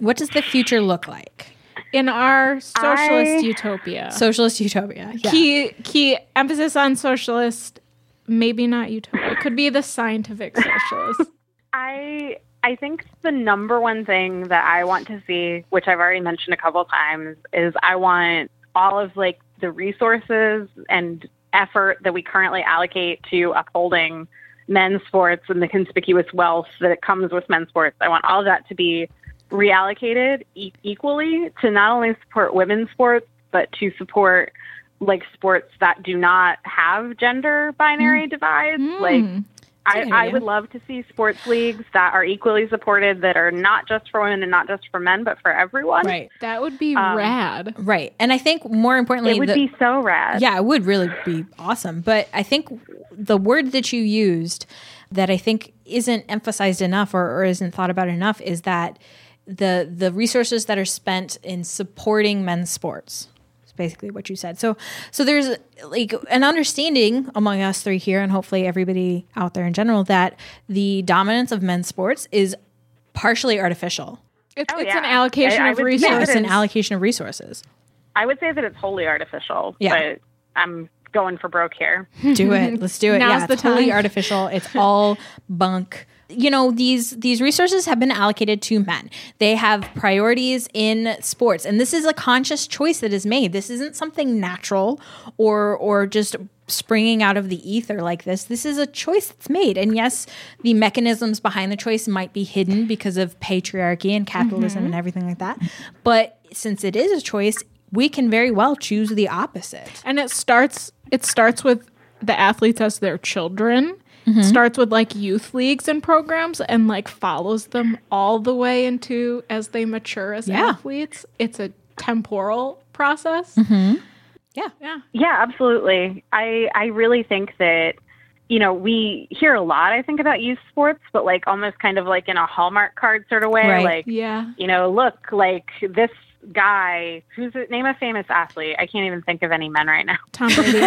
What does the future look like? In our socialist I- utopia. Socialist utopia. Yeah. key key emphasis on socialist maybe not utopia. It could be the scientific socialist. I I think the number one thing that I want to see, which I've already mentioned a couple times, is I want all of like the resources and effort that we currently allocate to upholding men's sports and the conspicuous wealth that it comes with men's sports. I want all of that to be reallocated e- equally to not only support women's sports but to support like sports that do not have gender binary mm. divides. Mm. Like I, I would love to see sports leagues that are equally supported, that are not just for women and not just for men, but for everyone. Right. That would be Um, rad. Right. And I think more importantly, It would the- be so rad. Yeah, it would really be awesome. But I think the word that you used that I think isn't emphasized enough or, or isn't thought about enough is that the the resources that are spent in supporting men's sports. Is basically what you said. So so there's like an understanding among us three here and hopefully everybody out there in general that the dominance of men's sports is partially artificial. It's, Oh, it's yeah. an allocation I- I of would- resources. Yeah, it's an allocation of resources. I would say that it's wholly artificial. Yeah. But I'm going for broke here. do it <laughs> let's do it Now's yeah the it's totally artificial it's all bunk you know these these resources have been allocated to men. They have priorities in sports. And this is a conscious choice that is made. This isn't something natural or or just springing out of the ether like this. This is a choice that's made. And yes the mechanisms behind the choice might be hidden because of patriarchy and capitalism and mm-hmm. everything like that. But since it is a choice we can very well choose the opposite. And it starts it starts with the athletes as their children Mm-hmm. starts with like youth leagues and programs and like follows them all the way into as they mature as Yeah. athletes it's a temporal process Mm-hmm. yeah yeah Yeah, absolutely. I I really think that you know we hear a lot. I think about youth sports, but like almost kind of like in a Hallmark card sort of way. Right. Like yeah you know, look like this guy who's it, name a famous athlete. I can't even think of any men right now. tom <laughs> brady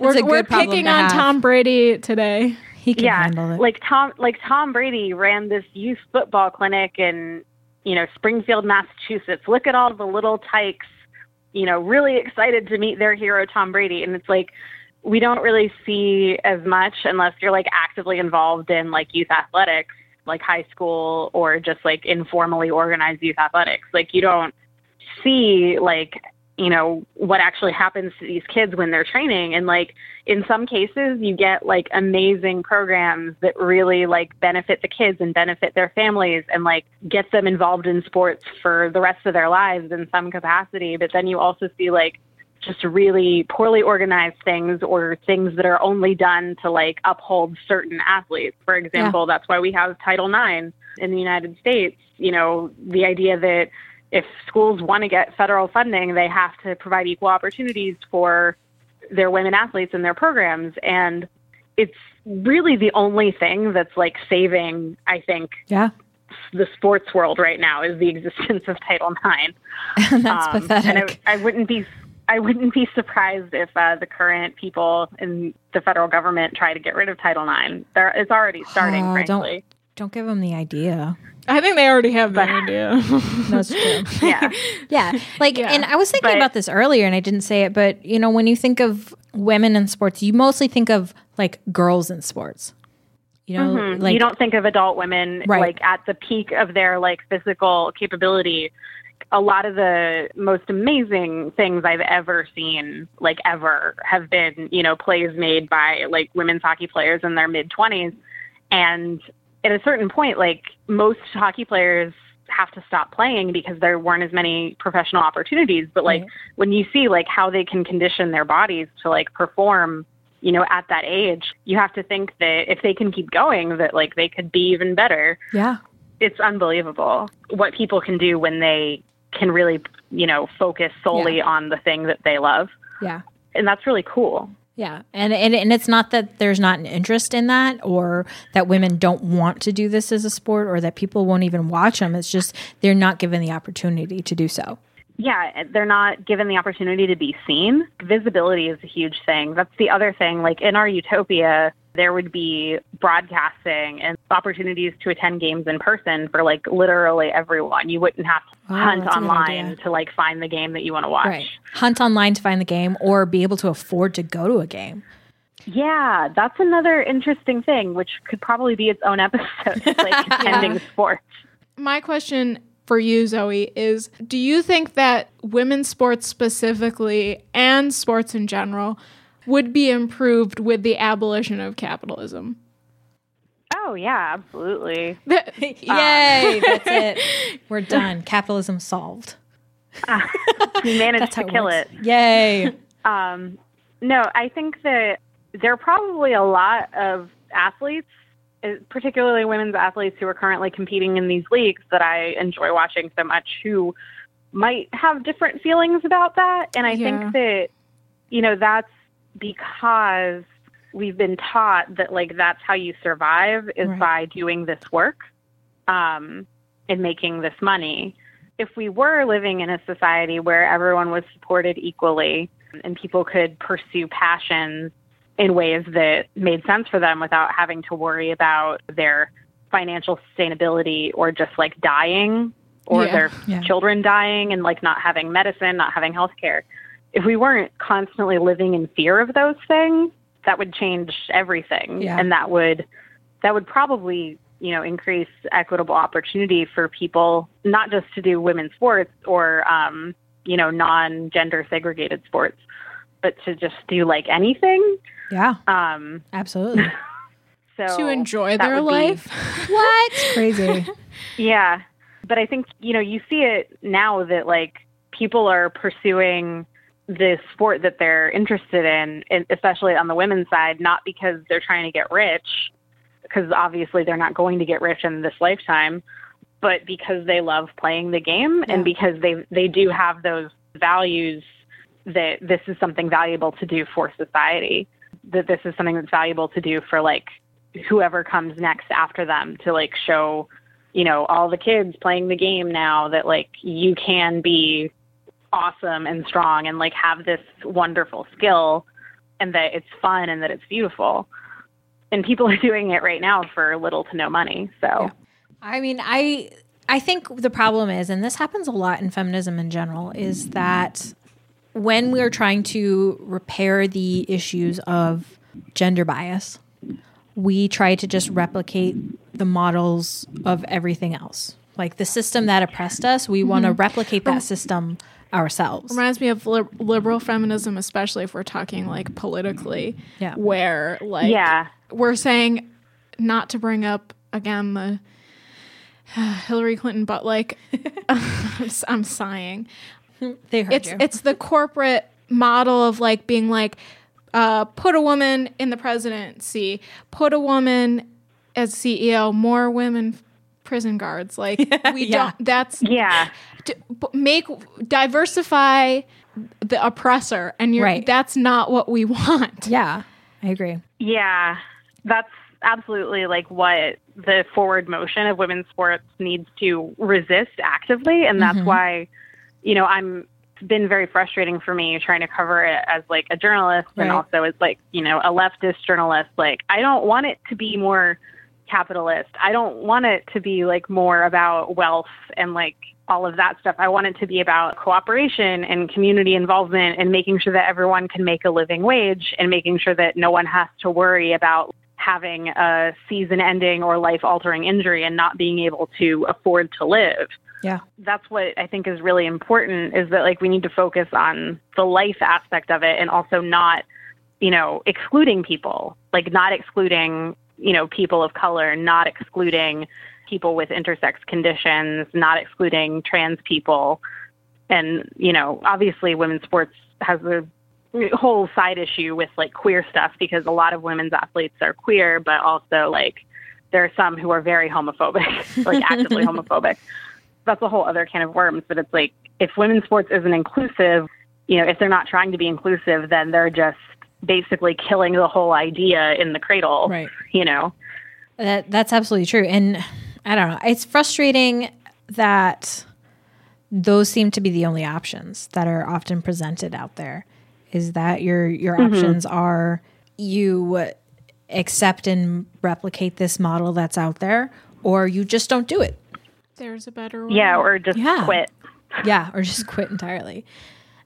we're, we're picking to on have. tom brady today He can yeah, handle it. like Tom, like Tom Brady ran this youth football clinic in, you know, Springfield, Massachusetts. Look at all the little tykes, you know, really excited to meet their hero Tom Brady, and it's like we don't really see as much unless you're like actively involved in like youth athletics, like high school or just like informally organized youth athletics. Like you don't see like you know what actually happens to these kids when they're training. And like in some cases you get like amazing programs that really like benefit the kids and benefit their families and like get them involved in sports for the rest of their lives in some capacity. But then you also see like just really poorly organized things or things that are only done to like uphold certain athletes. For example that's why we have title ix in the united states. You know the idea that if schools want to get federal funding, they have to provide equal opportunities for their women athletes in their programs. And it's really the only thing that's like saving, I think, yeah, the sports world right now is the existence of Title IX. <laughs> that's Um, pathetic. And I, I wouldn't be. I wouldn't be surprised if uh, the current people in the federal government try to get rid of Title IX. There, it's already starting, Oh, frankly. Don't give them the idea. i think they already have that idea <laughs> That's true. <laughs> Yeah. <laughs> yeah, like, Yeah. and I was thinking But- about this earlier, and I didn't say it, but you know, when you think of women in sports, you mostly think of like girls in sports. You know, Mhm. like you don't think of adult women Right. like at the peak of their like physical capability. A lot of the most amazing things I've ever seen, like ever, have been you know plays made by like women's hockey players in their mid twenties, and at a certain point, like most hockey players have to stop playing because there weren't as many professional opportunities. But like Right. when you see like how they can condition their bodies to like perform you know, at that age, you have to think that if they can keep going, that like they could be even better. yeah, It's unbelievable what people can do when they can really, you know, focus solely on the thing that they love. yeah. And that's really cool. Yeah, and, and and it's not that there's not an interest in that, or that women don't want to do this as a sport, or that people won't even watch them. It's just they're not given the opportunity to do so. Yeah, they're not given the opportunity to be seen. Visibility is a huge thing. That's the other thing. Like in our utopia, there would be broadcasting and opportunities to attend games in person for like literally everyone. You wouldn't have to Oh, hunt that's a good online to like find the game that you want to watch. Right, hunt online to find the game, or be able to afford to go to a game. Yeah, that's another interesting thing, which could probably be its own episode, <laughs> like ending sports. My question for you, Zoe, is do you think that women's sports specifically and sports in general would be improved with the abolition of capitalism? Oh yeah, absolutely. <laughs> Yay! That's it. <laughs> We're done. Capitalism solved. <laughs> We managed to it kill works. it. Yay! Um, no, I think that there are probably a lot of athletes, eh, particularly women's athletes who are currently competing in these leagues that I enjoy watching so much, who might have different feelings about that. And I Yeah. think that, you know, that's because we've been taught that, like, that's how you survive is Right. by doing this work um, and making this money. If we were living in a society where everyone was supported equally, and people could pursue passions in ways that made sense for them without having to worry about their financial sustainability or just like dying or Yeah, their yeah. children dying and like not having medicine, not having health care. If we weren't constantly living in fear of those things, that would change everything. Yeah. And that would that would probably, you know, increase equitable opportunity for people not just to do women's sports or um, you know, non gender segregated sports, but to just do like anything. Yeah, Um absolutely. <laughs> so to enjoy their would be- life? <laughs> what? Crazy. <laughs> Yeah. But I think, you know, you see it now that like people are pursuing the sport that they're interested in, especially on the women's side, not because they're trying to get rich, because obviously they're not going to get rich in this lifetime, but because they love playing the game and because they they do have those values that this is something valuable to do for society, that this is something that's valuable to do for like whoever comes next after them to like show you know all the kids playing the game now that like you can be awesome and strong and like have this wonderful skill and that it's fun and that it's beautiful. And people <laughs> are doing it right now for little to no money so. I mean, I I think the problem is, and this happens a lot in feminism in general, is that when we're trying to repair the issues of gender bias, we try to just replicate the models of everything else. Like the system that oppressed us, we want to mm-hmm. replicate that oh. system ourselves. Reminds me of li- liberal feminism, especially if we're talking like politically, Yeah. where like yeah we're saying not to bring up again the <sighs> Hillary Clinton, but like <laughs> I'm sighing. They heard It's you. it's the corporate model of like being like uh, put a woman in the presidency, put a woman as CEO, more women prison guards. Like <laughs> we Yeah. don't. That's yeah d- b- make diversify the oppressor, and you're Right. that's not what we <laughs> want. yeah, I agree. Yeah, that's absolutely like what the forward motion of women's sports needs to resist actively, and that's mm-hmm. why, you know, I'm it's been very frustrating for me trying to cover it as like a journalist and also as like you know a leftist journalist. Like I don't want it to be more capitalist. I don't want it to be like more about wealth and like all of that stuff. I want it to be about cooperation and community involvement and making sure that everyone can make a living wage and making sure that no one has to worry about having a season ending or life altering injury and not being able to afford to live. Yeah. That's what I think is really important is that like we need to focus on the life aspect of it and also not, you know, excluding people, like not excluding, you know, people of color, not excluding people with intersex conditions, not excluding trans people. And, you know, obviously women's sports has a whole side issue with like queer stuff because a lot of women's athletes are queer, but also like there are some who are very homophobic, <laughs> like actively <laughs> homophobic. That's a whole other can of worms. But it's like if women's sports isn't inclusive, you know, if they're not trying to be inclusive, then they're just basically killing the whole idea in the cradle. Right. You know. That that's absolutely true. And I don't know. It's frustrating that those seem to be the only options that are often presented out there. Is that your your mm-hmm. options are you accept and replicate this model that's out there or you just don't do it. There's a better way. Yeah, or just Yeah. quit. Yeah, or just quit entirely.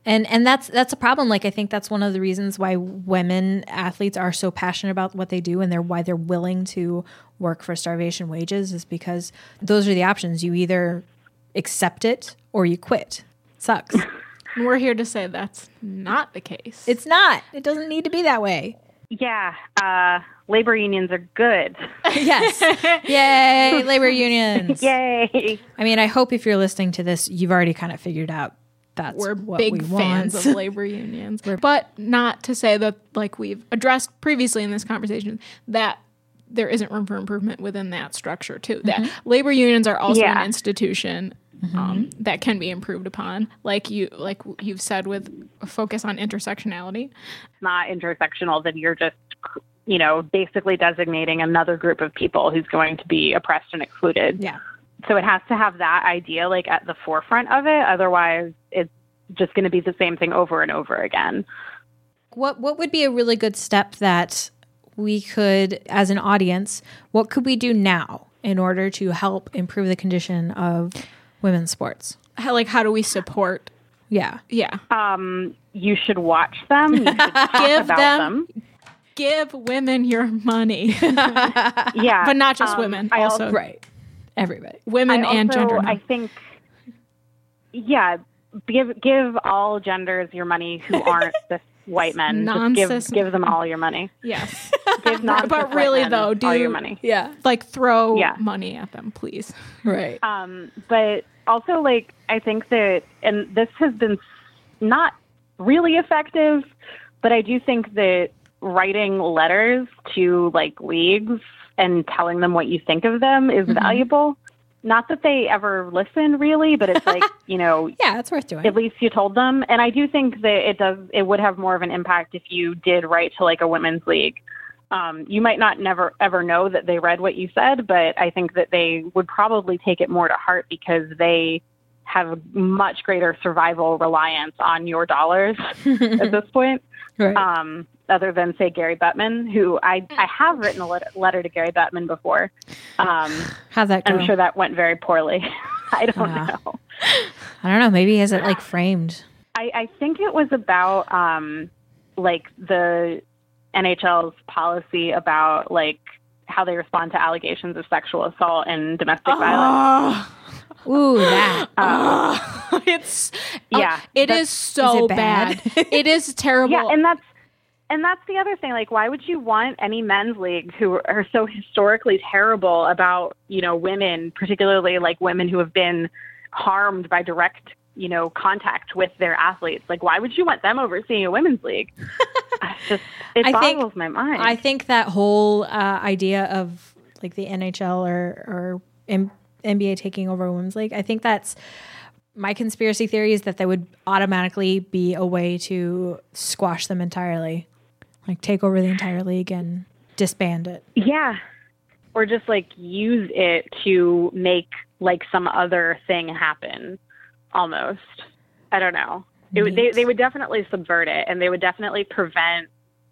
And and that's that's a problem. Like I think that's one of the reasons why women athletes are so passionate about what they do and they're why they're willing to work for starvation wages is because those are the options. You either accept it or you quit. sucks. And <laughs> we're here to say that's not the case. it's not. It doesn't need to be that way. Yeah, uh, labor unions are good. <laughs> yes. Yay, labor <laughs> unions. Yay! I mean, I hope if you're listening to this, you've already kind of figured out that's we're what big we fans want. of <laughs> labor unions. but not to say that, like we've addressed previously in this conversation, that there isn't room for improvement within that structure too. That Mm-hmm. labor unions are also Yeah. an institution um, that can be improved upon, like you like you've said with a focus on intersectionality. It's not intersectional, then you're just, you know, basically designating another group of people who's going to be oppressed and excluded. yeah. So it has to have that idea like at the forefront of it. Otherwise, it's just going to be the same thing over and over again. What what would be a really good step that we could as an audience, what could we do now in order to help improve the condition of women's sports? How, like, how do we support? Yeah. Yeah, Um, you should watch them. You should talk <laughs> Give about them- them. give women your money, <laughs> Yeah, but not just Um, women, I also Right. Everybody. women I and also- gender. I think, yeah, give give all genders your money who <laughs> aren't cis white men. Just Non-cis- give give them all your money. yes, <laughs> Give non but really though, do all your money. Yeah. like throw Yeah. money at them, please. <laughs> Right. Um, but also, like, I think that, and this has been not really effective, but I do think that writing letters to like leagues and telling them what you think of them is valuable. Not that they ever listen, really, but it's like <laughs> you know, Yeah, that's worth doing. at least you told them. And I do think that it does. It would have more of an impact if you did write to like a women's league. Um, you might not never ever know that they read what you said, but I think that they would probably take it more to heart because they have much greater survival reliance on your dollars <laughs> at this point. right. Um, other than say Gary Bettman, who I I have written a letter to Gary Bettman before. Um, How'd that go? I'm sure that went very poorly. <laughs> I don't know. I don't know. Maybe he has it like framed. I, I think it was about um, like the NHL's policy about like how they respond to allegations of sexual assault and domestic violence. Ooh, that. <laughs> <laughs> it's Yeah, uh, it is so Is it bad? bad. it is terrible. Yeah, and that's and that's the other thing. Like, why would you want any men's leagues who are so historically terrible about you know women, particularly like women who have been harmed by direct you know contact with their athletes? Like, why would you want them overseeing a women's league? <laughs> It's just it I think- boggles my mind. I think that whole uh, idea of like the NHL or or M- NBA taking over a women's league, I think that's my conspiracy theory is that they would automatically be a way to squash them entirely, like take over the entire league and disband it. Yeah. Or just like use it to make like some other thing happen almost. I don't know. It they, they would definitely subvert it and they would definitely prevent,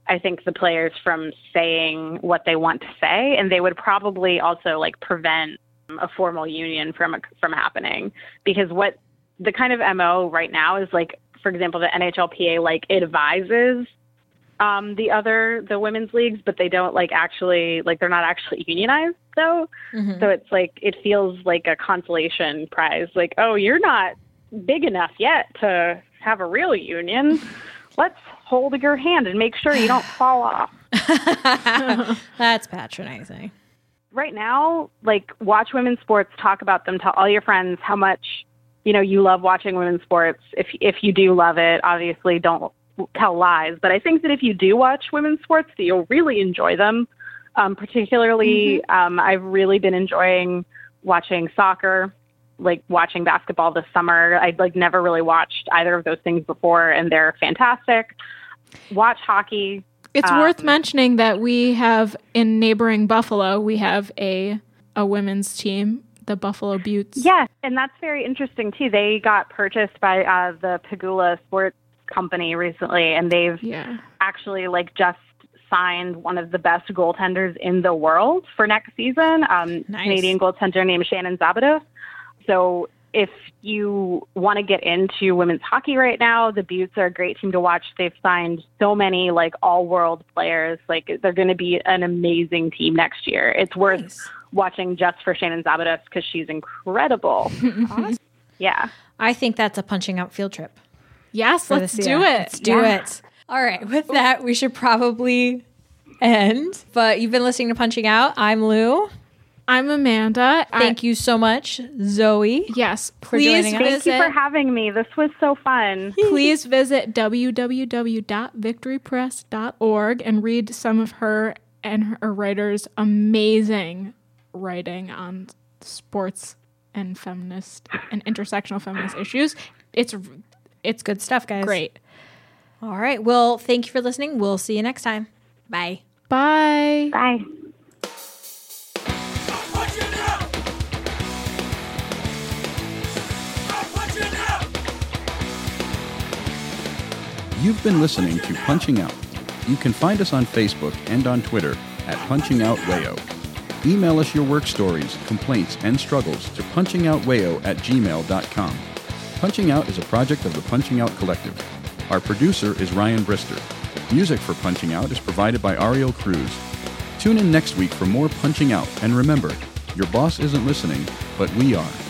I think, the players from saying what they want to say. And they would probably also like prevent a formal union from, from happening because what the kind of MO right now is like, for example, the NHLPA like advises um, the other the women's leagues, but they don't like actually like they're not actually unionized though. So it's like it feels like a consolation prize. Like, oh, you're not big enough yet to have a real union. <laughs> Let's hold your hand and make sure you don't fall off. <laughs> That's patronizing. Right now, like watch women's sports, talk about them, tell all your friends how much you know you love watching women's sports. If if you do love it, obviously don't tell lies. But I think that if you do watch women's sports, that you'll really enjoy them. Um, particularly, um, I've really been enjoying watching soccer, like watching basketball this summer. I'd like never really watched either of those things before, and they're fantastic. Watch hockey. It's Um, worth mentioning that we have in neighboring Buffalo, we have a a women's team, the Buffalo Beauts. Yeah, and that's very interesting too. They got purchased by uh, the Pegula Sports Company recently, and they've Yeah. actually like just signed one of the best goaltenders in the world for next season. Um, Nice. Canadian goaltender named Shannon Szabados. So if you want to get into women's hockey right now, the Beauts are a great team to watch. They've signed so many like all world players. Like they're going to be an amazing team next year. It's worth Nice. watching just for Shannon Szabados because she's incredible. <laughs> Yeah. I think that's a punching out field trip. Yes, let's do it. Let's do it. All right. With that, we should probably end. But you've been listening to Punching Out. I'm Lou. I'm Amanda. Thank you so much, Zoe. Yes, for please joining us. visit. Thank you for having me. This was so fun. <laughs> please visit www.victorypress.org and read some of her and her writers' amazing writing on sports and feminist and intersectional feminist issues. It's it's Good stuff, guys. great. All right. Well, thank you for listening. We'll see you next time. Bye. Bye. Bye. You've been listening to Punching Out. You can find us on Facebook and on Twitter at Punching Out WAYO. Email us your work stories, complaints, and struggles to punchingoutwayo at gmail.com. Punching Out is a project of the Punching Out Collective. Our producer is Ryan Brister. Music for Punching Out is provided by Ariel Cruz. Tune in next week for more Punching Out, and remember, your boss isn't listening, but we are.